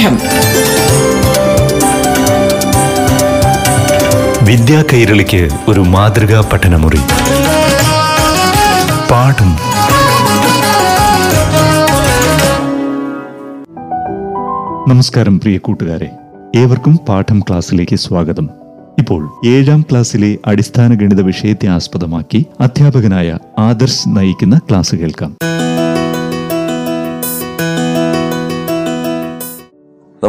പാഠം. വിദ്യാ കൈരളിക്ക് ഒരു മാതൃകാ പഠനമുറി. പാഠം. നമസ്കാരം പ്രിയ കൂട്ടുകാരെ. ഏവർക്കും പാഠം ക്ലാസ്സിലേക്ക് സ്വാഗതം. ഇപ്പോൾ ഏഴാം ക്ലാസ്സിലെ അടിസ്ഥാന ഗണിത വിഷയത്തെ ആസ്പദമാക്കി അധ്യാപകനായ ആദർശ് നയിക്കുന്ന ക്ലാസ് കേൾക്കാം.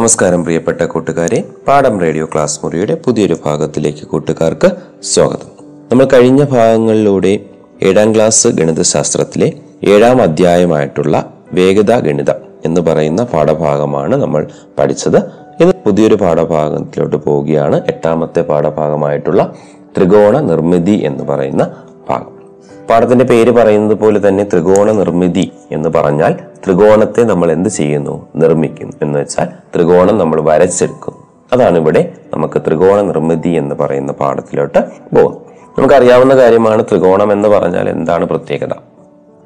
നമസ്കാരം പ്രിയപ്പെട്ട കൂട്ടുകാരെ. പാഠം റേഡിയോ ക്ലാസ് മുറിയുടെ പുതിയൊരു ഭാഗത്തിലേക്ക് കൂട്ടുകാർക്ക് സ്വാഗതം. നമ്മൾ കഴിഞ്ഞ ഭാഗങ്ങളിലൂടെ ഏഴാം ക്ലാസ് ഗണിതശാസ്ത്രത്തിലെ ഏഴാം അധ്യായമായിട്ടുള്ള വേഗത ഗണിതം എന്ന് പറയുന്ന പാഠഭാഗമാണ് നമ്മൾ പഠിച്ചത്. ഇന്ന് പുതിയൊരു പാഠഭാഗത്തിലോട്ട് പോവുകയാണ്. എട്ടാമത്തെ പാഠഭാഗമായിട്ടുള്ള ത്രികോണ നിർമ്മിതി എന്ന് പറയുന്ന ഭാഗം. പാഠത്തിന്റെ പേര് പറയുന്നത് പോലെ തന്നെ ത്രികോണ നിർമ്മിതി എന്ന് പറഞ്ഞാൽ ത്രികോണത്തെ നമ്മൾ എന്ത് ചെയ്യുന്നു? നിർമ്മിക്കുന്നു. എന്ന് വെച്ചാൽ ത്രികോണം നമ്മൾ വരച്ചെടുക്കും അതാണ് ഇവിടെ നമുക്ക് ത്രികോണ നിർമ്മിതി എന്ന് പറയുന്ന പാഠത്തിലോട്ട് പോകുന്നത്. നമുക്കറിയാവുന്ന കാര്യമാണ് ത്രികോണം എന്ന് പറഞ്ഞാൽ എന്താണ് പ്രത്യേകത?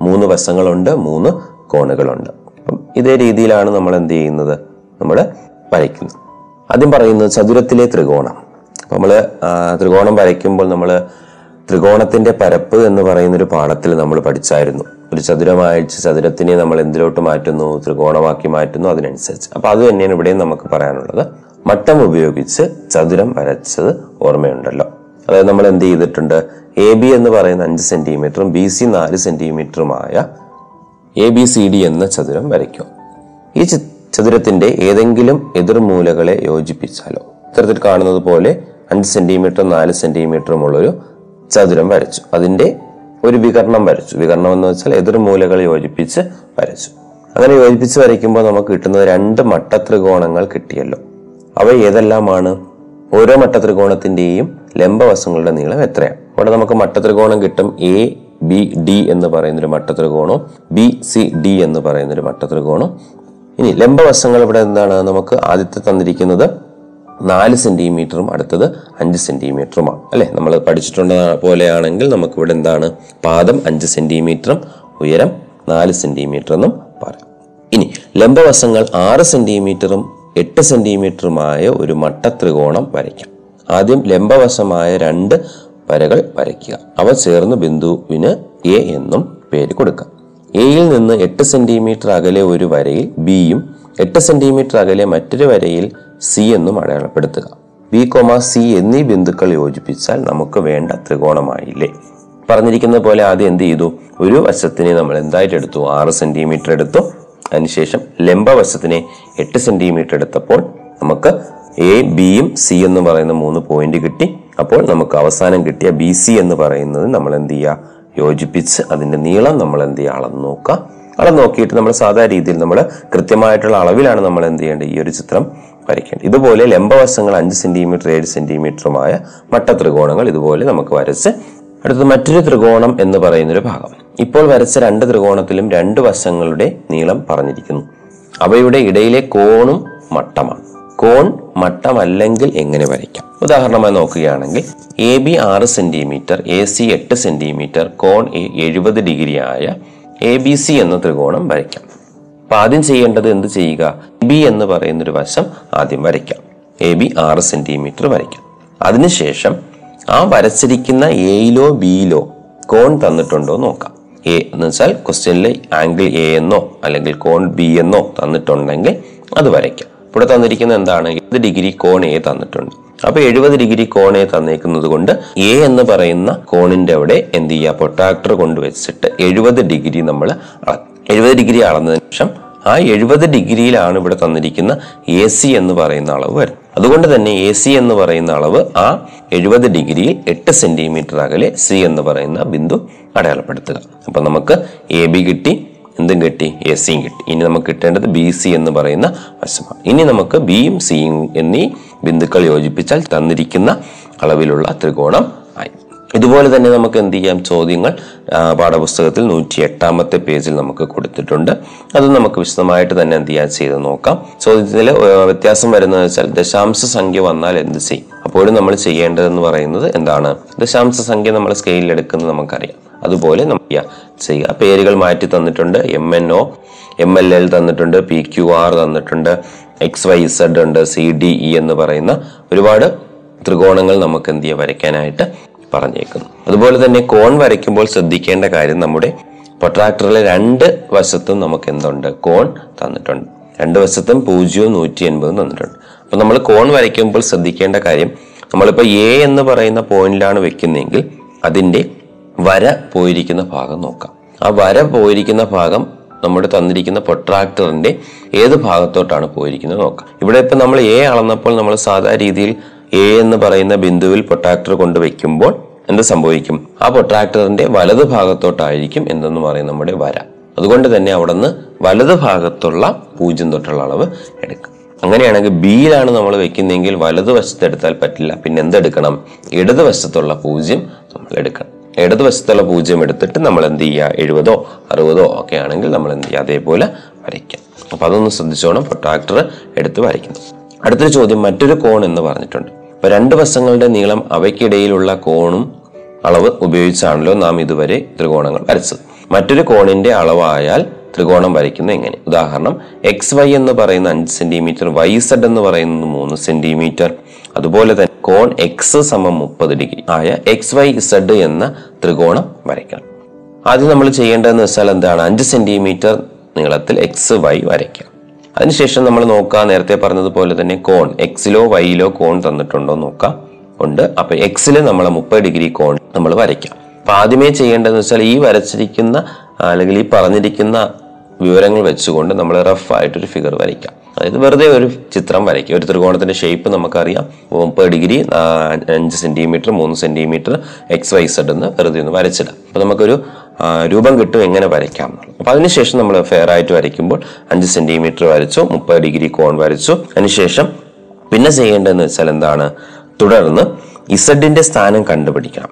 മൂന്ന് വശങ്ങളുണ്ട് മൂന്ന് കോണുകളുണ്ട്. അപ്പം ഇതേ രീതിയിലാണ് നമ്മൾ എന്ത് ചെയ്യുന്നത്? നമ്മൾ വരയ്ക്കുന്നത് ആദ്യം പറയുന്നത് ചതുരത്തിലെ ത്രികോണം. നമ്മൾ ത്രികോണം വരയ്ക്കുമ്പോൾ നമ്മൾ ത്രികോണത്തിന്റെ പരപ്പ് എന്ന് പറയുന്ന ഒരു പാഠത്തിൽ നമ്മൾ പഠിച്ചായിരുന്നു. ഒരു ചതുരമായിട്ട് ചതുരത്തിനെ നമ്മൾ എന്തിലോട്ട് മാറ്റുന്നു ത്രികോണമാക്കി മാറ്റുന്നു അതിനനുസരിച്ച്. അപ്പൊ അത് തന്നെയാണ് ഇവിടെയും നമുക്ക് പറയാനുള്ളത്. മട്ടം ഉപയോഗിച്ച് ചതുരം വരച്ചത് ഓർമ്മയുണ്ടല്ലോ. അതായത് നമ്മൾ എന്ത് ചെയ്തിട്ടുണ്ട്? എ ബി എന്ന് പറയുന്ന അഞ്ച് സെന്റിമീറ്ററും ബി സി നാല് സെന്റിമീറ്ററുമായ എ ബി സി ഡി എന്ന ചതുരം വരയ്ക്കും ഈ ചതുരത്തിന്റെ ഏതെങ്കിലും എതിർമൂലകളെ യോജിപ്പിച്ചാലോ. ഇത്തരത്തിൽ കാണുന്നത് പോലെ അഞ്ച് സെന്റിമീറ്ററും നാല് സെന്റിമീറ്ററും ഉള്ളൊരു ചതുരം വരച്ചു. അതിന്റെ ഒരു വികരണം വരച്ചു. വികരണം എന്ന് വെച്ചാൽ എതിർ മൂലകൾ യോജിപ്പിച്ച് വരച്ചു. അങ്ങനെ യോജിപ്പിച്ച് വരയ്ക്കുമ്പോൾ നമുക്ക് കിട്ടുന്നത് രണ്ട് മട്ട ത്രികോണങ്ങൾ കിട്ടിയല്ലോ. അവ ഏതെല്ലാമാണ്? ഓരോ മട്ട ത്രികോണത്തിന്റെയും ലംബവശങ്ങളുടെ നീളം എത്രയാണ്? അവിടെ നമുക്ക് മട്ട ത്രികോണം കിട്ടും എ ബി ഡി എന്ന് പറയുന്നൊരു മട്ട ത്രികോണം ബി സി ഡി എന്ന് പറയുന്നൊരു മട്ട ത്രികോണം ഇനി ലംബവശങ്ങൾ ഇവിടെ എന്താണ്? നമുക്ക് ആദ്യത്തെ തന്നിരിക്കുന്നത് നാല് സെന്റിമീറ്ററും അടുത്തത് അഞ്ച് സെന്റിമീറ്ററുമാണ്. അല്ലെ? നമ്മൾ പഠിച്ചിട്ടുള്ള പോലെയാണെങ്കിൽ നമുക്കിവിടെ എന്താണ്? പാദം അഞ്ച് സെന്റിമീറ്ററും ഉയരം നാല് സെന്റിമീറ്റർ എന്നും പറയാം. ഇനി ലംബവശങ്ങൾ ആറ് സെന്റിമീറ്ററും എട്ട് സെന്റിമീറ്ററുമായ ഒരു മട്ട ത്രികോണം വരയ്ക്കാം. ആദ്യം ലംബവശമായ രണ്ട് വരകൾ വരയ്ക്കുക. അവ ചേർന്ന് ബിന്ദുവിന് എ എന്നും പേര് കൊടുക്കാം. എയിൽ നിന്ന് എട്ട് സെന്റിമീറ്റർ അകലെ ഒരു വരയിൽ ബിയും എട്ട് സെന്റിമീറ്റർ അകലെ മറ്റൊരു വരയിൽ സി എന്നും അടയാളപ്പെടുത്തുക. ബി കോമ സി എന്നീ ബിന്ദുക്കൾ യോജിപ്പിച്ചാൽ നമുക്ക് വേണ്ട ത്രികോണമായില്ലേ? പറഞ്ഞിരിക്കുന്ന പോലെ ആദ്യം എന്ത് ചെയ്തു? ഒരു വശത്തിനെ നമ്മൾ എന്തായിട്ട് എടുത്തു? ആറ് സെന്റിമീറ്റർ എടുത്തു. അതിനുശേഷം ലംബവശത്തിനെ എട്ട് സെന്റിമീറ്റർ എടുത്തപ്പോൾ നമുക്ക് എ ബിയും സി എന്ന് പറയുന്ന മൂന്ന് പോയിന്റ് കിട്ടി. അപ്പോൾ നമുക്ക് അവസാനം കിട്ടിയ ബി സി എന്ന് പറയുന്നത് നമ്മൾ എന്ത് ചെയ്യുക? യോജിപ്പിച്ച് അതിന്റെ നീളം നമ്മൾ എന്ത് ചെയ്യുക? അളന്ന് നോക്കുക. അളന്ന് നോക്കിയിട്ട് നമ്മൾ സാധാരണ രീതിയിൽ നമ്മൾ കൃത്യമായിട്ടുള്ള അളവിലാണ് നമ്മൾ എന്ത് ചെയ്യേണ്ടത്? ഈ ഒരു ചിത്രം വരയ്ക്കേണ്ടത്. ഇതുപോലെ ലംബവശങ്ങൾ അഞ്ച് സെന്റിമീറ്റർ ഏഴ് സെന്റിമീറ്ററുമായ മട്ട ത്രികോണങ്ങൾ ഇതുപോലെ നമുക്ക് വരച്ച് അടുത്തത് മറ്റൊരു ത്രികോണം എന്ന് പറയുന്നൊരു ഭാഗം. ഇപ്പോൾ വരച്ച രണ്ട് ത്രികോണത്തിലും രണ്ട് വശങ്ങളുടെ നീളം പറഞ്ഞിരിക്കുന്നു. അവയുടെ ഇടയിലെ കോണും മട്ടമാണ്. കോൺ മട്ടമല്ലെങ്കിൽ എങ്ങനെ വരയ്ക്കാം? ഉദാഹരണമായി നോക്കുകയാണെങ്കിൽ എ ബി ആറ് സെന്റിമീറ്റർ എ സി എട്ട് സെന്റിമീറ്റർ കോൺ എഴുപത് ഡിഗ്രി ആയ എ ബി സി എന്ന ത്രികോണം വരയ്ക്കാം. അപ്പൊ ആദ്യം ചെയ്യേണ്ടത് എന്ത് ചെയ്യുക? ബി എന്ന് പറയുന്ന ഒരു വശം ആദ്യം വരയ്ക്കാം. എ ബി ആറ് സെന്റിമീറ്റർ വരയ്ക്കാം. അതിനുശേഷം ആ വരച്ചിരിക്കുന്ന എയിലോ ബിയിലോ കോൺ തന്നിട്ടുണ്ടോ നോക്കാം. എ എന്ന് വെച്ചാൽ ക്വസ്റ്റ്യനിൽ ആംഗിൾ എ എന്നോ അല്ലെങ്കിൽ കോൺ ബി എന്നോ തന്നിട്ടുണ്ടെങ്കിൽ അത് വരയ്ക്കാം. ഇവിടെ തന്നിരിക്കുന്ന എന്താണ്? എഴുപത് ഡിഗ്രി കോൺ എ തന്നിട്ടുണ്ട്. അപ്പൊ എഴുപത് ഡിഗ്രി കോൺ എ തന്നേക്കുന്നത് കൊണ്ട് എ എന്ന് പറയുന്ന കോണിന്റെ അവിടെ എന്ത് ചെയ്യുക? പൊട്ടാക്ടർ കൊണ്ട് വെച്ചിട്ട് എഴുപത് ഡിഗ്രി നമ്മൾ എഴുപത് ഡിഗ്രി അളന്നതിന് ശേഷം ആ എഴുപത് ഡിഗ്രിയിലാണ് ഇവിടെ തന്നിരിക്കുന്ന എ സി എന്ന് പറയുന്ന അളവ് വരുന്നത്. അതുകൊണ്ട് തന്നെ എ സി എന്ന് പറയുന്ന അളവ് ആ എഴുപത് ഡിഗ്രിയിൽ എട്ട് സെന്റിമീറ്റർ അകലെ സി എന്ന് പറയുന്ന ബിന്ദു അടയാളപ്പെടുത്തുക. അപ്പൊ നമുക്ക് എ ബി കിട്ടി എന്തും കിട്ടി? എ സിയും കിട്ടി. ഇനി നമുക്ക് കിട്ടേണ്ടത് ബി സി എന്ന് പറയുന്ന വശമാണ്. ഇനി നമുക്ക് ബിയും സിയും എന്നീ ബിന്ദുക്കൾ യോജിപ്പിച്ചാൽ തന്നിരിക്കുന്ന അളവിലുള്ള ത്രികോണം ഇതുപോലെ തന്നെ നമുക്ക് എന്ത് ചെയ്യാം? ചോദ്യങ്ങൾ പാഠപുസ്തകത്തിൽ നൂറ്റി എട്ടാമത്തെ പേജിൽ നമുക്ക് കൊടുത്തിട്ടുണ്ട്. അത് നമുക്ക് വിശദമായിട്ട് തന്നെ എന്ത് ചെയ്യാൻ ചെയ്ത് നോക്കാം. ചോദ്യത്തിൽ വ്യത്യാസം വരുന്നത് വെച്ചാൽ ദശാംശ സംഖ്യ വന്നാൽ എന്ത് ചെയ്യും? അപ്പോഴും നമ്മൾ ചെയ്യേണ്ടതെന്ന് പറയുന്നത് എന്താണ്? ദശാംശ സംഖ്യ നമ്മൾ സ്കെയിലിൽ എടുക്കുന്നത് നമുക്കറിയാം. അതുപോലെ നമുക്ക് ചെയ്യുക. പേരുകൾ മാറ്റി തന്നിട്ടുണ്ട്. M N O M L L തന്നിട്ടുണ്ട്. പി ക്യു ആർ തന്നിട്ടുണ്ട്. എക്സ് വൈ സെഡ് ഉണ്ട്. സി ഡി ഇ എന്ന് പറയുന്ന ഒരുപാട് ത്രികോണങ്ങൾ നമുക്ക് എന്ത് ചെയ്യാം? വരയ്ക്കാനായിട്ട് പറഞ്ഞേക്കുന്നു. അതുപോലെ തന്നെ കോൺ വരയ്ക്കുമ്പോൾ ശ്രദ്ധിക്കേണ്ട കാര്യം നമ്മുടെ പ്രൊട്രാക്ടറിലെ രണ്ട് വശത്തും നമുക്ക് എന്തുണ്ട്? കോൺ തന്നിട്ടുണ്ട്. രണ്ട് വശത്തും പൂജ്യവും നൂറ്റി എൺപതും തന്നിട്ടുണ്ട്. അപ്പൊ നമ്മൾ കോൺ വരയ്ക്കുമ്പോൾ ശ്രദ്ധിക്കേണ്ട കാര്യം നമ്മളിപ്പോൾ എ എന്ന് പറയുന്ന പോയിന്റിലാണ് വെക്കുന്നതെങ്കിൽ അതിന്റെ വര പോയിരിക്കുന്ന ഭാഗം നോക്കാം. ആ വര പോയിരിക്കുന്ന ഭാഗം നമ്മുടെ തന്നിരിക്കുന്ന പൊട്രാക്ടറിന്റെ ഏത് ഭാഗത്തോട്ടാണ് പോയിരിക്കുന്നത് നോക്കാം. ഇവിടെ ഇപ്പം നമ്മൾ എ അളന്നപ്പോൾ നമ്മൾ സാധാരണ രീതിയിൽ എ എന്ന് പറയുന്ന ബിന്ദുവിൽ പൊട്രാക്ടർ കൊണ്ട് വെക്കുമ്പോൾ എന്ത് സംഭവിക്കും? ആ പൊട്രാക്ടറിന്റെ വലത് ഭാഗത്തോട്ടായിരിക്കും എന്തെന്ന് പറയും നമ്മുടെ വര. അതുകൊണ്ട് തന്നെ അവിടെ നിന്ന് വലത് ഭാഗത്തുള്ള പൂജ്യം തൊട്ടുള്ള അളവ് എടുക്കും. അങ്ങനെയാണെങ്കിൽ ബിയിലാണ് നമ്മൾ വെക്കുന്നതെങ്കിൽ വലതുവശത്ത് എടുത്താൽ പറ്റില്ല. പിന്നെ എന്തെടുക്കണം? ഇടതുവശത്തുള്ള പൂജ്യം നമ്മൾ എടുക്കണം. ഇടതുവശത്തുള്ള പൂജ്യം എടുത്തിട്ട് നമ്മൾ എന്ത് ചെയ്യുക? എഴുപതോ അറുപതോ ഒക്കെ ആണെങ്കിൽ നമ്മൾ എന്ത് ചെയ്യുക? അതേപോലെ വരയ്ക്കാം. അപ്പൊ അതൊന്ന് ശ്രദ്ധിച്ചോണം. പ്രൊട്രാക്ടർ എടുത്ത് വരയ്ക്കുന്നു. അടുത്തൊരു ചോദ്യം മറ്റൊരു കോൺ എന്ന് പറഞ്ഞിട്ടുണ്ട്. അപ്പൊ രണ്ട് വശങ്ങളുടെ നീളം അവയ്ക്കിടയിലുള്ള കോണും അളവ് ഉപയോഗിച്ചാണല്ലോ നാം ഇതുവരെ ത്രികോണങ്ങൾ വരച്ചത്. മറ്റൊരു കോണിന്റെ അളവായാൽ ത്രികോണം വരയ്ക്കുന്നത് എങ്ങനെ? ഉദാഹരണം എക്സ് വൈ എന്ന് പറയുന്ന അഞ്ച് സെന്റിമീറ്റർ വൈ സെഡ് എന്ന് പറയുന്നത് മൂന്ന് സെന്റിമീറ്റർ അതുപോലെ തന്നെ കോൺ എക്സ് സമം മുപ്പത് ഡിഗ്രി ആയ എക്സ് വൈ സെഡ് എന്ന ത്രികോണം വരയ്ക്കണം. ആദ്യം നമ്മൾ ചെയ്യേണ്ടതെന്ന് വെച്ചാൽ എന്താണ്? അഞ്ച് സെന്റിമീറ്റർ നീളത്തിൽ എക്സ് വൈ വരയ്ക്കാം അതിനുശേഷം നമ്മൾ നോക്കുക നേരത്തെ പറഞ്ഞതുപോലെ തന്നെ കോൺ എക്സിലോ വൈയിലോ കോൺ തന്നിട്ടുണ്ടോ നോക്കാം. ഉണ്ട്. അപ്പൊ എക്സിൽ നമ്മൾ മുപ്പത് ഡിഗ്രി കോൺ നമ്മൾ വരയ്ക്കാം. അപ്പൊ ആദ്യമേ ചെയ്യേണ്ടതെന്ന് വെച്ചാൽ ഈ വരച്ചിരിക്കുന്ന അല്ലെങ്കിൽ ഈ പറഞ്ഞിരിക്കുന്ന വിവരങ്ങൾ വെച്ചുകൊണ്ട് നമ്മൾ റഫ് ആയിട്ടൊരു ഫിഗർ വരയ്ക്കാം. അതായത് വെറുതെ ഒരു ചിത്രം വരയ്ക്കുക ഒരു ത്രികോണത്തിന്റെ ഷേപ്പ് നമുക്കറിയാം. മുപ്പത് ഡിഗ്രി അഞ്ച് സെന്റിമീറ്റർ മൂന്ന് സെന്റിമീറ്റർ എക്സ് വൈ സെഡ് എന്ന് വെറുതെ ഒന്ന് വരച്ചിടാം. അപ്പൊ നമുക്കൊരു രൂപം കിട്ടും എങ്ങനെ വരയ്ക്കാം എന്നുള്ളത് അപ്പൊ അതിനുശേഷം നമ്മൾ ഫെയർ ആയിട്ട് വരയ്ക്കുമ്പോൾ അഞ്ച് സെന്റിമീറ്റർ വരച്ചു മുപ്പത് ഡിഗ്രി കോൺ വരച്ചു. അതിനുശേഷം പിന്നെ ചെയ്യേണ്ടതെന്ന് വെച്ചാൽ എന്താണ്? തുടർന്ന് ഇസഡിന്റെ സ്ഥാനം കണ്ടുപിടിക്കണം.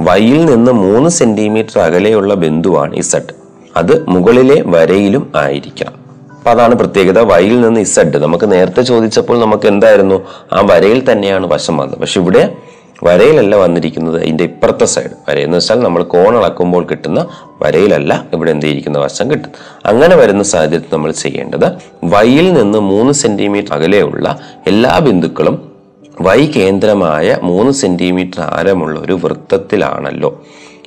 വൈയിൽ നിന്ന് മൂന്ന് സെന്റിമീറ്റർ അകലെയുള്ള ബിന്ദുവാണ് ഇസഡ്. അത് മുകളിലെ വരയിലും ആയിരിക്കണം. അപ്പൊ അതാണ് പ്രത്യേകത. വൈയിൽ നിന്ന് ഇസഡ്. നമുക്ക് നേരത്തെ ചോദിച്ചപ്പോൾ നമുക്ക് എന്തായിരുന്നു? ആ വരയിൽ തന്നെയാണ് വശം വന്നത്. പക്ഷെ ഇവിടെ വരയിലല്ല വന്നിരിക്കുന്നത് ഇതിന്റെ ഇപ്പുറത്തെ സൈഡ് വരയെന്ന് വെച്ചാൽ നമ്മൾ കോൺ അളക്കുമ്പോൾ കിട്ടുന്ന വരയിലല്ല ഇവിടെ എന്ത് വശം കിട്ടും അങ്ങനെ വരുന്ന സാഹചര്യത്തിൽ നമ്മൾ ചെയ്യേണ്ടത് വൈയിൽ നിന്ന് മൂന്ന് സെന്റിമീറ്റർ അകലെയുള്ള എല്ലാ ബിന്ദുക്കളും വൈ കേന്ദ്രമായ മൂന്ന് സെന്റിമീറ്റർ ആരമുള്ള ഒരു വൃത്തത്തിലാണല്ലോ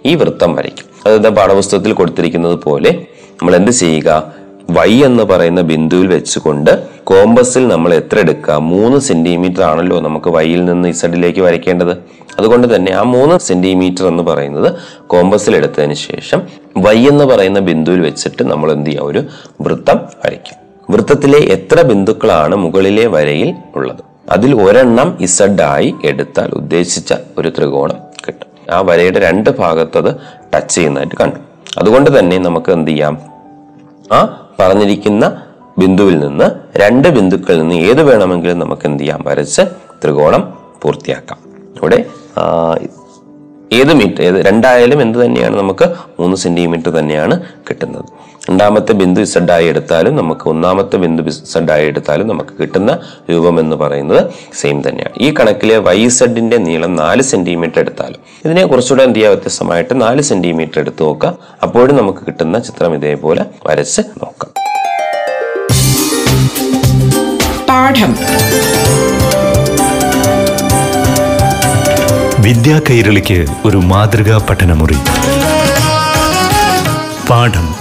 ഈ വൃത്തം വരയ്ക്കും. അതായത് പാഠപുസ്തകത്തിൽ കൊടുത്തിരിക്കുന്നത് പോലെ നമ്മൾ എന്ത് ചെയ്യുക? വൈ എന്ന് പറയുന്ന ബിന്ദുവിൽ വെച്ചുകൊണ്ട് കോമ്പസിൽ നമ്മൾ എത്ര എടുക്കുക? മൂന്ന് സെന്റിമീറ്റർ ആണല്ലോ നമുക്ക് വൈയിൽ നിന്ന് ഇസഡിലേക്ക് വരയ്ക്കേണ്ടത്. അതുകൊണ്ട് തന്നെ ആ മൂന്ന് സെന്റിമീറ്റർ എന്ന് പറയുന്നത് കോമ്പസിൽ എടുത്തതിന് ശേഷം വൈ എന്ന് പറയുന്ന ബിന്ദുവിൽ വെച്ചിട്ട് നമ്മൾ എന്ത് ചെയ്യുക? ഒരു വൃത്തം വരയ്ക്കും. വൃത്തത്തിലെ എത്ര ബിന്ദുക്കളാണ് മുകളിലെ വരയിൽ ഉള്ളത്? അതിൽ ഒരെണ്ണം ഇസഡ് ആയി എടുത്താൽ ഉദ്ദേശിച്ച ഒരു ത്രികോണം കിട്ടും. ആ വരയുടെ രണ്ട് ഭാഗത്തത് ടച്ച് ചെയ്യുന്നതായിട്ട് കണ്ടു. അതുകൊണ്ട് തന്നെ നമുക്ക് എന്ത് ചെയ്യാം? ആ പറഞ്ഞിരിക്കുന്ന ബിന്ദുവിൽ നിന്ന് രണ്ട് ബിന്ദുക്കളിൽ നിന്ന് ഏത് വേണമെങ്കിലും നമുക്ക് എന്ത് ചെയ്യാം? വരച്ച് ത്രികോണം പൂർത്തിയാക്കാം. ഇവിടെ ഏത് മീറ്റർ ഏത് രണ്ടായാലും എന്ത് തന്നെയാണ്? നമുക്ക് മൂന്ന് സെന്റിമീറ്റർ തന്നെയാണ് കിട്ടുന്നത്. രണ്ടാമത്തെ ബിന്ദു ഇസഡ് ആയി എടുത്താലും നമുക്ക് ഒന്നാമത്തെ ബിന്ദു ഇസഡ് ആയി എടുത്താലും നമുക്ക് കിട്ടുന്ന രൂപം എന്ന് പറയുന്നത് സെയിം തന്നെയാണ്. ഈ കണക്കിലെ വൈ സെഡിന്റെ നീളം നാല് സെന്റിമീറ്റർ എടുത്താലും. ഇതിനെ കുറച്ചുകൂടെ എന്ത് ചെയ്യാം? വ്യത്യസ്തമായിട്ട് നാല് സെന്റിമീറ്റർ എടുത്ത് നോക്കാം അപ്പോഴും നമുക്ക് കിട്ടുന്ന ചിത്രം ഇതേപോലെ വരച്ച് നോക്കാം. പാഠം. വിദ്യാ കൈരളിക്ക് ഒരു മാതൃകാ പഠനമുറി. പാഠം.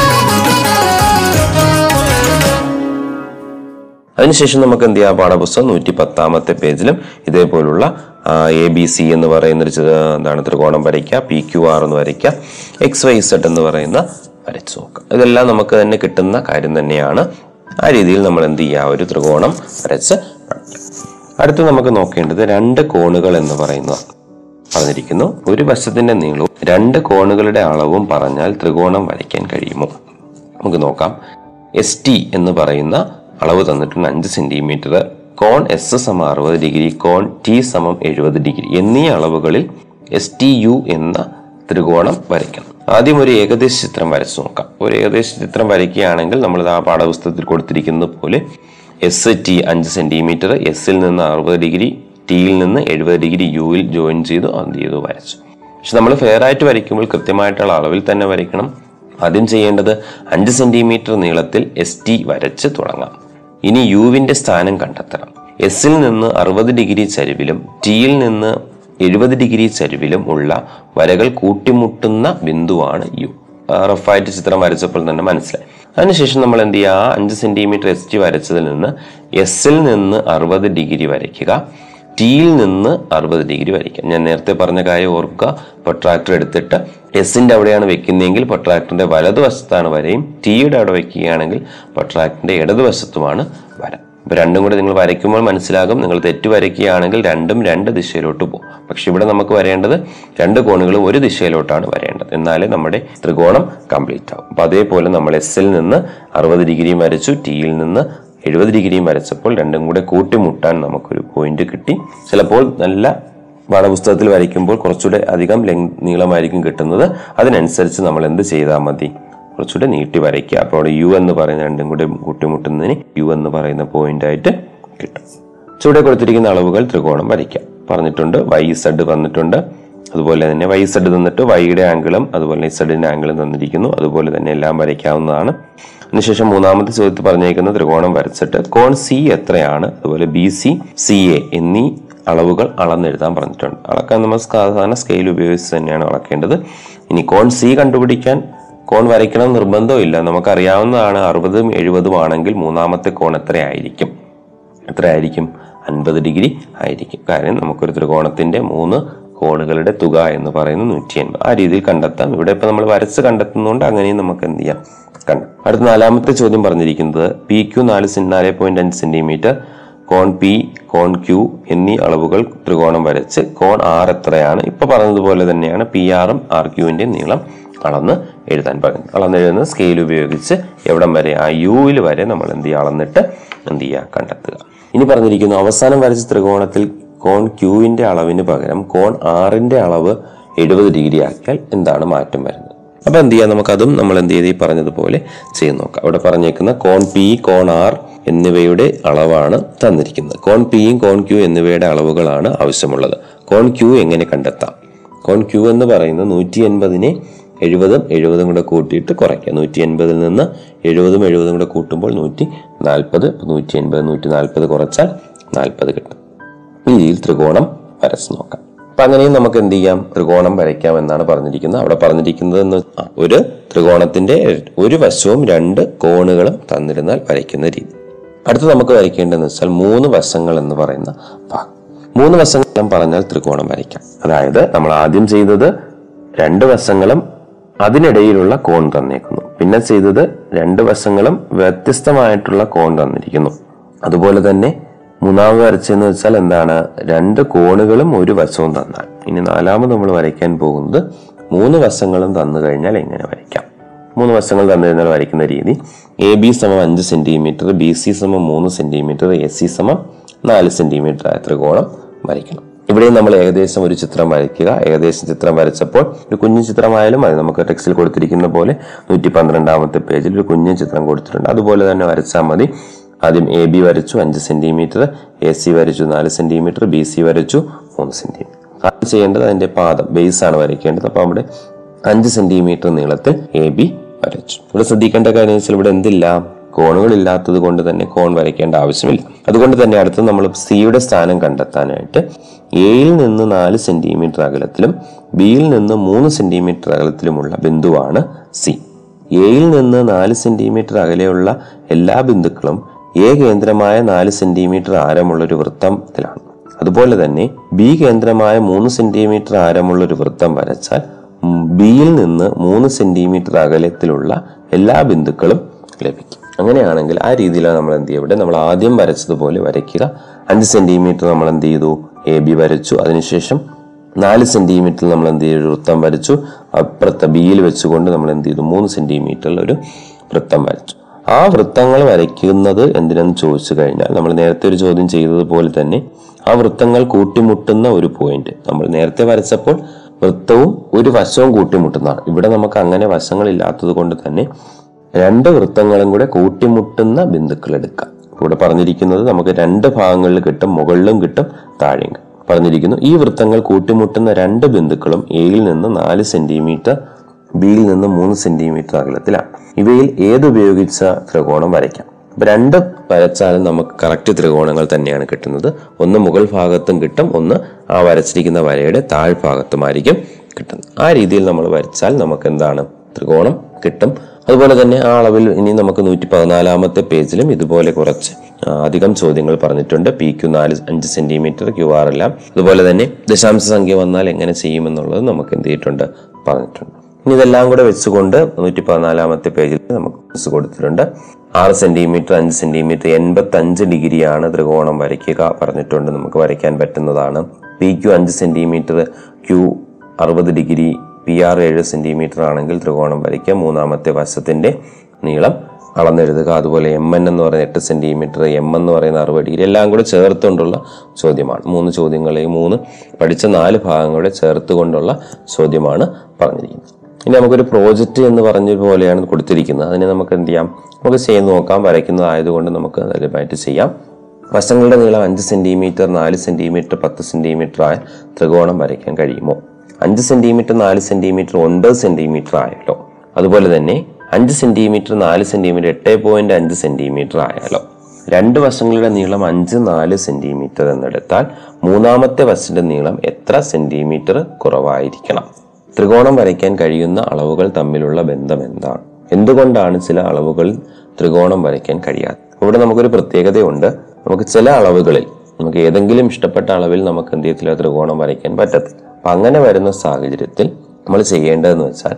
അതിനുശേഷം നമുക്ക് എന്ത് ചെയ്യാം പാഠപുസ്തകം നൂറ്റി പത്താമത്തെ പേജിലും ഇതേപോലുള്ള എ ബി സി എന്ന് പറയുന്ന ഒരു എന്താണ് ത്രികോണം വരയ്ക്കുക പി ക്യു ആർ എന്ന് വരയ്ക്കുക എക്സ് വൈ സെഡ് എന്ന് പറയുന്ന വരച്ചു നോക്കാം. ഇതെല്ലാം നമുക്ക് തന്നെ കിട്ടുന്ന കാര്യം തന്നെയാണ്. ആ രീതിയിൽ നമ്മൾ എന്ത് ചെയ്യുക ഒരു ത്രികോണം വരച്ച്. അടുത്ത് നമുക്ക് നോക്കേണ്ടത് രണ്ട് കോണുകൾ എന്ന് പറയുന്നത് പറഞ്ഞിരിക്കുന്നു. ഒരു വശത്തിന്റെ നീളവും രണ്ട് കോണുകളുടെ അളവും പറഞ്ഞാൽ ത്രികോണം വരയ്ക്കാൻ കഴിയുമോ? നമുക്ക് നോക്കാം. എസ് ടി എന്ന് പറയുന്ന അളവ് തന്നിട്ടുണ്ട് അഞ്ച് സെന്റിമീറ്റർ കോൺ എസ് സമം അറുപത് ഡിഗ്രി കോൺ ടി സമം എഴുപത് ഡിഗ്രി എന്നീ അളവുകളിൽ എസ് ടി യു എന്ന ത്രികോണം വരയ്ക്കണം. ആദ്യം ഒരു ഏകദേശ ചിത്രം വരച്ചു നോക്കാം. ഒരു ഏകദേശ ചിത്രം വരയ്ക്കുകയാണെങ്കിൽ നമ്മൾ ആ പാഠപുസ്തകത്തിൽ കൊടുത്തിരിക്കുന്നത് പോലെ എസ് ടി അഞ്ച് സെന്റിമീറ്റർ എസിൽ നിന്ന് അറുപത് ഡിഗ്രി ടിയിൽ നിന്ന് എഴുപത് ഡിഗ്രി യുവിൽ ജോയിൻ ചെയ്തു അത് ചെയ്തു വരച്ചു. പക്ഷെ നമ്മൾ ഫെയർ ആയിട്ട് വരയ്ക്കുമ്പോൾ കൃത്യമായിട്ടുള്ള അളവിൽ തന്നെ വരയ്ക്കണം. ആദ്യം ചെയ്യേണ്ടത് അഞ്ച് സെന്റിമീറ്റർ നീളത്തിൽ എസ് ടി വരച്ച് തുടങ്ങാം. ഇനി യുവിന്റെ സ്ഥാനം കണ്ടെത്തണം. എസിൽ നിന്ന് അറുപത് ഡിഗ്രി ചരിവിലും ടിയിൽ നിന്ന് എഴുപത് ഡിഗ്രി ചരിവിലും ഉള്ള വരകൾ കൂട്ടിമുട്ടുന്ന ബിന്ദുവാണ് യു. റഫായിട്ട് ചിത്രം വരച്ചപ്പോൾ തന്നെ മനസ്സിലായി. അതിനുശേഷം നമ്മൾ എന്ത് ചെയ്യുക? ആ അഞ്ച് സെന്റിമീറ്റർ എസ് ടി വരച്ചതിൽ നിന്ന് എസിൽ നിന്ന് അറുപത് ഡിഗ്രി വരയ്ക്കുക. ടിയിൽ നിന്ന് അറുപത് ഡിഗ്രി വരയ്ക്കുക. ഞാൻ നേരത്തെ പറഞ്ഞ കാര്യം ഓർക്കുക. പൊട്രാക്ടർ എടുത്തിട്ട് എസിന്റെ അവിടെയാണ് വെക്കുന്നതെങ്കിൽ പൊട്രാക്ടറിന്റെ വലതുവശത്താണ് വരയും. ടിയുടെ അവിടെ വെക്കുകയാണെങ്കിൽ പൊട്രാക്ടറിന്റെ ഇടതുവശത്തുമാണ് വര. ഇപ്പൊ രണ്ടും കൂടെ നിങ്ങൾ വരയ്ക്കുമ്പോൾ മനസ്സിലാകും. നിങ്ങൾ തെറ്റ് വരയ്ക്കുകയാണെങ്കിൽ രണ്ടും രണ്ട് ദിശയിലോട്ട് പോകും. പക്ഷെ ഇവിടെ നമുക്ക് വരേണ്ടത് രണ്ട് കോണുകളും ഒരു ദിശയിലോട്ടാണ് വരേണ്ടത്. എന്നാലേ നമ്മുടെ ത്രികോണം കംപ്ലീറ്റ് ആകും അപ്പൊ അതേപോലെ നമ്മൾ എസിൽ നിന്ന് അറുപത് ഡിഗ്രിയും വരച്ചു. ടിയിൽ നിന്ന് എഴുപത് ഡിഗ്രിയും വരച്ചപ്പോൾ രണ്ടും കൂടെ കൂട്ടിമുട്ടാൻ നമുക്കൊരു പോയിന്റ് കിട്ടി. ചിലപ്പോൾ നല്ല പാഠപുസ്തകത്തിൽ വരയ്ക്കുമ്പോൾ കുറച്ചുകൂടെ അധികം ലെങ് നീളമായിരിക്കും കിട്ടുന്നത്. അതിനനുസരിച്ച് നമ്മൾ എന്ത് ചെയ്താൽ മതി? കുറച്ചുകൂടെ നീട്ടി വരയ്ക്കുക. അപ്പോൾ അവിടെ യു എന്ന് പറയുന്ന രണ്ടും കൂടെ കൂട്ടിമുട്ടുന്നതിന് യു എന്ന് പറയുന്ന പോയിന്റ് ആയിട്ട് കിട്ടും. ചുവടെ കൊടുത്തിരിക്കുന്ന അളവുകൾ ത്രികോണം വരയ്ക്കാം. പറഞ്ഞിട്ടുണ്ട് വൈ സെഡ് തന്നിട്ടുണ്ട്. അതുപോലെ തന്നെ വൈ സെഡ് തന്നിട്ട് വൈയുടെ ആംഗിളും അതുപോലെ സെഡിന്റെ ആംഗിളും തന്നിരിക്കുന്നു. അതുപോലെ തന്നെ എല്ലാം വരയ്ക്കാവുന്നതാണ്. അതിനുശേഷം മൂന്നാമത്തെ ചോദ്യത്തിൽ പറഞ്ഞേക്കുന്ന ത്രികോണം വരച്ചിട്ട് കോൺ സി എത്രയാണ്? അതുപോലെ ബി സി സി എ എന്നീ അളവുകൾ അളന്നെഴുതാൻ പറഞ്ഞിട്ടുണ്ട്. അളക്കാൻ നമ്മൾ സാധാരണ സ്കെയിൽ ഉപയോഗിച്ച് തന്നെയാണ് അളക്കേണ്ടത്. ഇനി കോൺ സി കണ്ടുപിടിക്കാൻ കോൺ വരയ്ക്കണം നിർബന്ധമില്ല നമുക്കറിയാവുന്നതാണ് അറുപതും എഴുപതും ആണെങ്കിൽ മൂന്നാമത്തെ കോൺ എത്രയായിരിക്കും? എത്രയായിരിക്കും? അൻപത് ഡിഗ്രി ആയിരിക്കും. കാരണം നമുക്കൊരു ത്രികോണത്തിന്റെ മൂന്ന് കോണുകളുടെ തുക എന്ന് പറയുന്നത് നൂറ്റി എൺപത് ആ രീതിയിൽ കണ്ടെത്താം. ഇവിടെ ഇപ്പം നമ്മൾ വരച്ച് കണ്ടെത്തുന്നതുകൊണ്ട് അങ്ങനെയും നമുക്ക് എന്ത് ചെയ്യാം? കണ്ടു അടുത്ത നാലാമത്തെ ചോദ്യം പറഞ്ഞിരിക്കുന്നത് പി ക്യു നാല് നാല് പോയിന്റ് അഞ്ച് കോൺ പി കോൺ ക്യു എന്നീ അളവുകൾ ത്രികോണം വരച്ച് കോൺ ആർ എത്രയാണ്? ഇപ്പൊ പറഞ്ഞതുപോലെ തന്നെയാണ് പി ആറും ആർ ക്യൂവിന്റെ നീളം അളന്ന് എഴുതാൻ പറയുന്നു അളന്ന് എഴുതുന്ന സ്കെയിൽ ഉപയോഗിച്ച് എവിടം വരെ? ആ യുവിൽ വരെ നമ്മൾ എന്ത് ചെയ്യുക? അളന്നിട്ട് എന്ത് ചെയ്യുക? കണ്ടെത്തുക. ഇനി പറഞ്ഞിരിക്കുന്നു അവസാനം വരച്ച ത്രികോണത്തിൽ കോൺ ക്യൂവിന്റെ അളവിന് പകരം കോൺ ആറിന്റെ അളവ് എഴുപത് ഡിഗ്രി ആക്കിയാൽ എന്താണ് മാറ്റം വരുന്നത്? അപ്പൊ എന്ത് ചെയ്യാം? നമുക്കതും നമ്മൾ എന്ത് ചെയ്ത്? ഈ പറഞ്ഞതുപോലെ ചെയ്ത് നോക്കാം. അവിടെ പറഞ്ഞേക്കുന്ന കോൺ പി കോൺ ആർ എന്നിവയുടെ അളവാണ് തന്നിരിക്കുന്നത്. കോൺ പിയും കോൺ ക്യൂ എന്നിവയുടെ അളവുകളാണ് ആവശ്യമുള്ളത്. കോൺ ക്യൂ എങ്ങനെ കണ്ടെത്താം? കോൺ ക്യൂ എന്ന് പറയുന്നത് നൂറ്റി എൺപതിനെ എഴുപതും എഴുപതും കൂടെ കൂട്ടിയിട്ട് കുറയ്ക്കുക നൂറ്റി എൺപതിൽ നിന്ന് എഴുപതും എഴുപതും കൂടെ കൂട്ടുമ്പോൾ നൂറ്റി നാൽപ്പത് നൂറ്റി എൺപത് നൂറ്റി നാൽപ്പത് കുറച്ചാൽ നാൽപ്പത് കിട്ടും. ഈ രീതിയിൽ ത്രികോണം വരച്ച് നോക്കാം. അപ്പൊ അങ്ങനെയും നമുക്ക് എന്ത് ചെയ്യാം? ത്രികോണം വരയ്ക്കാം എന്നാണ് പറഞ്ഞിരിക്കുന്നത്. അവിടെ പറഞ്ഞിരിക്കുന്നത് ഒരു ത്രികോണത്തിന്റെ ഒരു വശവും രണ്ട് കോണുകളും തന്നിരുന്നാൽ വരയ്ക്കുന്ന രീതി. അടുത്ത് നമുക്ക് വരയ്ക്കേണ്ടതെന്ന് വെച്ചാൽ മൂന്ന് വശങ്ങൾ എന്ന് പറയുന്ന ഭാഗം. മൂന്ന് വശങ്ങൾ ഞാൻ പറഞ്ഞാൽ ത്രികോണം വരയ്ക്കാം. അതായത് നമ്മൾ ആദ്യം ചെയ്തത് രണ്ട് വശങ്ങളും അതിനിടയിലുള്ള കോൺ തന്നിരിക്കുന്നു പിന്നെ ചെയ്തത് രണ്ട് വശങ്ങളും വ്യത്യസ്തമായിട്ടുള്ള കോൺ തന്നിരിക്കുന്നു. അതുപോലെ തന്നെ മൂന്നാമത് വരച്ചെന്ന് വെച്ചാൽ എന്താണ്? രണ്ട് കോണുകളും ഒരു വശവും തന്നാൽ. ഇനി നാലാമത് നമ്മൾ വരയ്ക്കാൻ പോകുന്നത് മൂന്ന് വശങ്ങളും തന്നു കഴിഞ്ഞാൽ എങ്ങനെ വരയ്ക്കാം? മൂന്ന് വശങ്ങൾ തന്നു കഴിഞ്ഞാൽ വരയ്ക്കുന്ന രീതി. എ ബി സമം അഞ്ച് സെന്റിമീറ്റർ ബി സി സമം മൂന്ന് സെന്റിമീറ്റർ എ സി സമം നാല് സെന്റിമീറ്റർ ആയ ത്രികോണം വരയ്ക്കണം. ഇവിടെയും നമ്മൾ ഏകദേശം ഒരു ചിത്രം വരയ്ക്കുക. ഏകദേശം ചിത്രം വരച്ചപ്പോൾ ഒരു കുഞ്ഞു ചിത്രമായാലും മതി. നമുക്ക് ടെക്സ്റ്റിൽ കൊടുത്തിരിക്കുന്ന പോലെ നൂറ്റി പന്ത്രണ്ടാമത്തെ പേജിൽ ഒരു കുഞ്ഞു ചിത്രം കൊടുത്തിട്ടുണ്ട്. അതുപോലെ തന്നെ വരച്ചാൽ മതി. ആദ്യം എ ബി വരച്ചു അഞ്ച് സെന്റിമീറ്റർ എ സി വരച്ചു നാല് സെന്റിമീറ്റർ ബി സി വരച്ചു മൂന്ന് സെന്റിമീറ്റർ ആദ്യം ചെയ്യേണ്ടത് അതിന്റെ പാദം ബേസ് ആണ് വരയ്ക്കേണ്ടത്. അപ്പോൾ അവിടെ അഞ്ച് സെന്റിമീറ്റർ നീളത്തിൽ എ ബി വരച്ചു. ഇവിടെ ശ്രദ്ധിക്കേണ്ട കാര്യം വെച്ചാൽ ഇവിടെ എന്തില്ല? കോണുകൾ ഇല്ലാത്തത് കൊണ്ട് തന്നെ കോൺ വരയ്ക്കേണ്ട ആവശ്യമില്ല. അതുകൊണ്ട് തന്നെ അടുത്ത് നമ്മൾ സിയുടെ സ്ഥാനം കണ്ടെത്താനായിട്ട് എയിൽ നിന്ന് നാല് സെന്റിമീറ്റർ അകലത്തിലും ബിയിൽ നിന്ന് മൂന്ന് സെന്റിമീറ്റർ അകലത്തിലുമുള്ള ബിന്ദുവാണ് സി എയിൽ നിന്ന് നാല് സെന്റിമീറ്റർ അകലെയുള്ള എല്ലാ ബിന്ദുക്കളും എ കേന്ദ്രമായ നാല് സെന്റിമീറ്റർ ആരമുള്ള ഒരു വൃത്തത്തിലാണ്. അതുപോലെ തന്നെ ബി കേന്ദ്രമായ മൂന്ന് സെന്റിമീറ്റർ ആരമുള്ള ഒരു വൃത്തം വരച്ചാൽ ബിയിൽ നിന്ന് മൂന്ന് സെന്റിമീറ്റർ അകലത്തിലുള്ള എല്ലാ ബിന്ദുക്കളും ലഭിക്കും. അങ്ങനെയാണെങ്കിൽ ആ രീതിയിലാണ് നമ്മൾ എന്ത് ചെയ്യുക നമ്മൾ ആദ്യം വരച്ചതുപോലെ വരയ്ക്കുക. അഞ്ച് സെന്റിമീറ്റർ നമ്മൾ എന്ത് ചെയ്തു? എ ബി വരച്ചു. അതിനുശേഷം നാല് സെന്റിമീറ്റർ നമ്മൾ എന്ത് ചെയ്തു? വൃത്തം വരച്ചു. അപ്പുറത്തെ ബിയിൽ വെച്ചുകൊണ്ട് നമ്മൾ എന്ത് ചെയ്തു? മൂന്ന് സെന്റിമീറ്ററിൽ ഒരു വൃത്തം വരച്ചു. ആ വൃത്തങ്ങൾ വരയ്ക്കുന്നത് എന്തിനെന്ന് ചോദിച്ചു കഴിഞ്ഞാൽ നമ്മൾ നേരത്തെ ഒരു ചോദ്യം ചെയ്തതുപോലെ തന്നെ ആ വൃത്തങ്ങൾ കൂട്ടിമുട്ടുന്ന ഒരു പോയിന്റ് നമ്മൾ നേരത്തെ വരച്ചപ്പോൾ വൃത്തവും ഒരു വശവും കൂട്ടിമുട്ടുന്നതാണ്. ഇവിടെ നമുക്ക് അങ്ങനെ വശങ്ങളില്ലാത്തത് കൊണ്ട് തന്നെ രണ്ട് വൃത്തങ്ങളും കൂടെ കൂട്ടിമുട്ടുന്ന ബിന്ദുക്കൾ എടുക്കാം. ഇവിടെ പറഞ്ഞിരിക്കുന്നത് നമുക്ക് രണ്ട് ഭാഗങ്ങളിൽ കിട്ടും മുകളിലും കിട്ടും താഴെയും. പറഞ്ഞിരിക്കുന്നു ഈ വൃത്തങ്ങൾ കൂട്ടിമുട്ടുന്ന രണ്ട് ബിന്ദുക്കളും എയിൽ നിന്ന് നാല് സെന്റിമീറ്റർ ബിയിൽ നിന്ന് മൂന്ന് സെന്റിമീറ്റർ അകലത്തിലാണ്. ഇവയിൽ ഏതുപയോഗിച്ച ത്രികോണം വരയ്ക്കാം? രണ്ട് വരച്ചാലും നമുക്ക് കറക്റ്റ് ത്രികോണങ്ങൾ തന്നെയാണ് കിട്ടുന്നത്. ഒന്ന് മുകൾ ഭാഗത്തും കിട്ടും ഒന്ന് ആ വരച്ചിരിക്കുന്ന വരയുടെ താഴ്ഭാഗത്തുമായിരിക്കും കിട്ടുന്നത്. ആ രീതിയിൽ നമ്മൾ വരച്ചാൽ നമുക്ക് എന്താണ്? ത്രികോണം കിട്ടും. അതുപോലെ തന്നെ ആ അളവിൽ ഇനി നമുക്ക് നൂറ്റി പതിനാലാമത്തെ പേജിലും ഇതുപോലെ കുറച്ച് അധികം ചോദ്യങ്ങൾ പറഞ്ഞിട്ടുണ്ട്. പി ക്യു നാല് അഞ്ച് സെന്റിമീറ്റർ ക്യു ആർ എല്ലാം. അതുപോലെ തന്നെ ദശാംശ സംഖ്യ വന്നാൽ എങ്ങനെ ചെയ്യുമെന്നുള്ളത് നമുക്ക് എന്ത് ചെയ്തിട്ടുണ്ട്? പറഞ്ഞിട്ടുണ്ട്. ഇനി ഇതെല്ലാം കൂടെ വെച്ചുകൊണ്ട് നൂറ്റി പതിനാലാമത്തെ പേജിൽ നമുക്ക് ക്വസ് കൊടുത്തിട്ടുണ്ട്. ആറ് സെന്റിമീറ്റർ അഞ്ച് സെന്റിമീറ്റർ എൺപത്തി അഞ്ച് ഡിഗ്രിയാണ് ത്രികോണം വരയ്ക്കുക പറഞ്ഞിട്ടുണ്ട്. നമുക്ക് വരയ്ക്കാൻ പറ്റുന്നതാണ്. പി ക്യു അഞ്ച് സെന്റിമീറ്റർ ക്യു അറുപത് ഡിഗ്രി പി ആർ ഏഴ് സെന്റിമീറ്റർ ആണെങ്കിൽ ത്രികോണം വരയ്ക്കുക മൂന്നാമത്തെ വശത്തിന്റെ നീളം അളന്നെഴുതുക. അതുപോലെ എം എൻ എന്ന് പറയുന്ന എട്ട് സെന്റിമീറ്റർ എം എന്ന് പറയുന്ന അറുപത് ഡിഗ്രി എല്ലാം കൂടെ ചേർത്തുകൊണ്ടുള്ള ചോദ്യമാണ്. മൂന്ന് ചോദ്യങ്ങളെയും മൂന്ന് പഠിച്ച നാല് ഭാഗങ്ങളെ ചേർത്തുകൊണ്ടുള്ള ചോദ്യമാണ് പറഞ്ഞിരിക്കുന്നത്. ഇനി നമുക്കൊരു പ്രോജക്റ്റ് എന്ന് പറഞ്ഞ പോലെയാണ് കൊടുത്തിരിക്കുന്നത്. അതിനെ നമുക്ക് എന്ത് ചെയ്യാം? നമുക്ക് ചെയ്ത് നോക്കാം. വരയ്ക്കുന്നതായതുകൊണ്ട് നമുക്ക് ലഭ്യമായിട്ട് ചെയ്യാം. വശങ്ങളുടെ നീളം അഞ്ച് സെന്റിമീറ്റർ നാല് സെന്റിമീറ്റർ പത്ത് സെന്റിമീറ്റർ ആയ ത്രികോണം വരയ്ക്കാൻ കഴിയുമോ? അഞ്ച് സെന്റിമീറ്റർ നാല് സെന്റിമീറ്റർ ഒൻപത് സെന്റിമീറ്റർ ആയല്ലോ. അതുപോലെ തന്നെ അഞ്ച് സെന്റിമീറ്റർ നാല് സെന്റിമീറ്റർ എട്ട് പോയിന്റ് അഞ്ച് സെന്റിമീറ്റർ ആയാലോ. രണ്ട് വശങ്ങളുടെ നീളം അഞ്ച് നാല് സെന്റിമീറ്റർ എന്നെടുത്താൽ മൂന്നാമത്തെ വശത്തിന്റെ നീളം എത്ര സെന്റിമീറ്റർ കുറവായിരിക്കണം? ത്രികോണം വരയ്ക്കാൻ കഴിയുന്ന അളവുകൾ തമ്മിലുള്ള ബന്ധം എന്താണ്? എന്തുകൊണ്ടാണ് ചില അളവുകൾ ത്രികോണം വരയ്ക്കാൻ കഴിയാത്തത് ഇവിടെ നമുക്കൊരു പ്രത്യേകതയുണ്ട്. നമുക്ക് ചില അളവുകളിൽ നമുക്ക് ഏതെങ്കിലും ഇഷ്ടപ്പെട്ട അളവിൽ നമുക്ക് എന്ത് ചെയ്യത്തില്ല ത്രികോണം വരയ്ക്കാൻ പറ്റത്തില്ല. അപ്പം അങ്ങനെ വരുന്ന സാഹചര്യത്തിൽ നമ്മൾ ചെയ്യേണ്ടതെന്ന് വെച്ചാൽ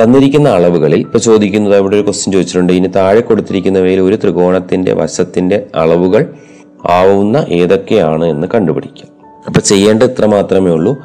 തന്നിരിക്കുന്ന അളവുകളിൽ ഇപ്പോൾ ചോദിക്കുന്നത് അവിടെ ഒരു ക്വസ്റ്റ്യൻ ചോദിച്ചിട്ടുണ്ട് ഇനി താഴെ കൊടുത്തിരിക്കുന്നവയിൽ ഒരു ത്രികോണത്തിന്റെ വശത്തിന്റെ അളവുകൾ ആവുന്ന ഏതൊക്കെയാണ് എന്ന് കണ്ടുപിടിക്കുക അപ്പോൾ ചെയ്യേണ്ടത് ഇത്ര മാത്രമേ ഉള്ളൂ.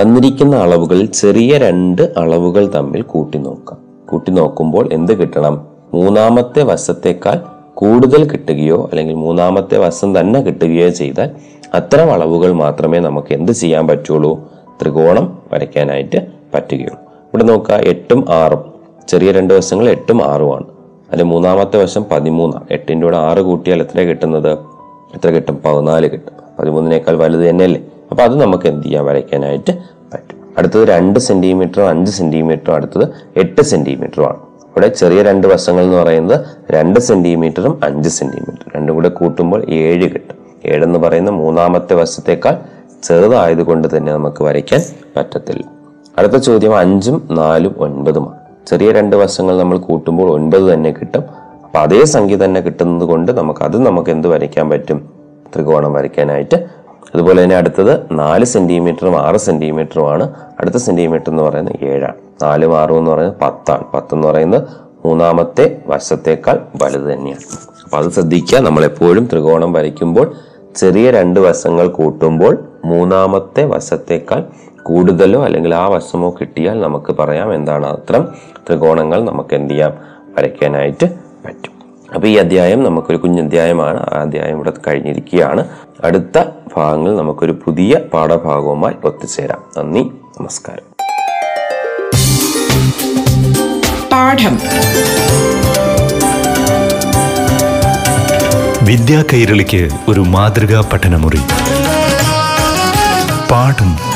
തന്നിരിക്കുന്ന അളവുകളിൽ ചെറിയ രണ്ട് അളവുകൾ തമ്മിൽ കൂട്ടി നോക്കാം കൂട്ടി നോക്കുമ്പോൾ എന്ത് കിട്ടണം? മൂന്നാമത്തെ വശത്തേക്കാൾ കൂടുതൽ കിട്ടുകയോ അല്ലെങ്കിൽ മൂന്നാമത്തെ വശം തന്നെ കിട്ടുകയോ ചെയ്താൽ അത്തരം അളവുകൾ മാത്രമേ നമുക്ക് എന്ത് ചെയ്യാൻ പറ്റുള്ളൂ? ത്രികോണം വരയ്ക്കാനായിട്ട് പറ്റുകയുള്ളൂ. ഇവിടെ നോക്കുക എട്ടും ആറും. ചെറിയ രണ്ട് വശങ്ങൾ എട്ടും ആറുമാണ് അതിന്റെ മൂന്നാമത്തെ വശം പതിമൂന്നാണ്. എട്ടിന്റെ കൂടെ ആറ് കൂട്ടിയാൽ എത്ര കിട്ടുന്നത്? എത്ര കിട്ടും? പതിനാല് കിട്ടും. പതിമൂന്നിനേക്കാൾ വലുത് തന്നെയല്ലേ? അപ്പൊ അത് നമുക്ക് എന്ത് ചെയ്യാം? വരയ്ക്കാനായിട്ട് പറ്റും. അടുത്തത് രണ്ട് സെന്റിമീറ്ററും അഞ്ച് സെന്റിമീറ്ററും അടുത്തത് എട്ട് സെന്റിമീറ്ററും ആണ്. ഇവിടെ ചെറിയ രണ്ട് വശങ്ങൾ എന്ന് പറയുന്നത് രണ്ട് സെന്റിമീറ്ററും അഞ്ച് സെന്റിമീറ്റർ രണ്ടും കൂടെ കൂട്ടുമ്പോൾ ഏഴ് കിട്ടും. എന്ന് പറയുന്ന മൂന്നാമത്തെ വശത്തേക്കാൾ ചെറുതായതുകൊണ്ട് തന്നെ നമുക്ക് വരയ്ക്കാൻ പറ്റത്തില്ല. അടുത്ത ചോദ്യം അഞ്ചും നാലും ഒൻപതുമാണ് ചെറിയ രണ്ട് വശങ്ങൾ നമ്മൾ കൂട്ടുമ്പോൾ ഒൻപത് തന്നെ കിട്ടും. അപ്പൊ അതേ സംഖ്യ തന്നെ കിട്ടുന്നത് കൊണ്ട് നമുക്ക് അത് നമുക്ക് എന്ത് വരയ്ക്കാൻ പറ്റും? ത്രികോണം വരയ്ക്കാനായിട്ട് അതുപോലെ തന്നെ അടുത്തത് നാല് സെന്റിമീറ്ററും ആറ് സെന്റിമീറ്ററുമാണ് അടുത്ത സെന്റിമീറ്റർ എന്ന് പറയുന്നത് ഏഴാണ്. നാലും ആറും എന്ന് പറയുന്നത് പത്താണ്. പത്ത് എന്ന് പറയുന്നത് മൂന്നാമത്തെ വശത്തേക്കാൾ വലുത് തന്നെയാണ്. അപ്പൊ അത് ശ്രദ്ധിക്കുക. നമ്മളെപ്പോഴും ത്രികോണം വരയ്ക്കുമ്പോൾ ചെറിയ രണ്ട് വശങ്ങൾ കൂട്ടുമ്പോൾ മൂന്നാമത്തെ വശത്തേക്കാൾ കൂടുതലോ അല്ലെങ്കിൽ ആ വശമോ കിട്ടിയാൽ നമുക്ക് പറയാം എന്താണ് അത്തരം ത്രികോണങ്ങൾ നമുക്ക് എന്ത് ചെയ്യാം? വരയ്ക്കാനായിട്ട് പറ്റും. അപ്പൊ ഈ അധ്യായം നമുക്കൊരു കുഞ്ഞധ്യായമാണ്. ആ അധ്യായം ഇവിടെ കഴിഞ്ഞിരിക്കുകയാണ്. അടുത്ത ഭാഗങ്ങൾ നമുക്കൊരു പുതിയ പാഠഭാഗവുമായി ഒത്തുചേരാം. നന്ദി നമസ്കാരം. പാഠം. വിദ്യാ കൈരളിക്ക് ഒരു മാതൃകാ പഠനമുറി. പാഠം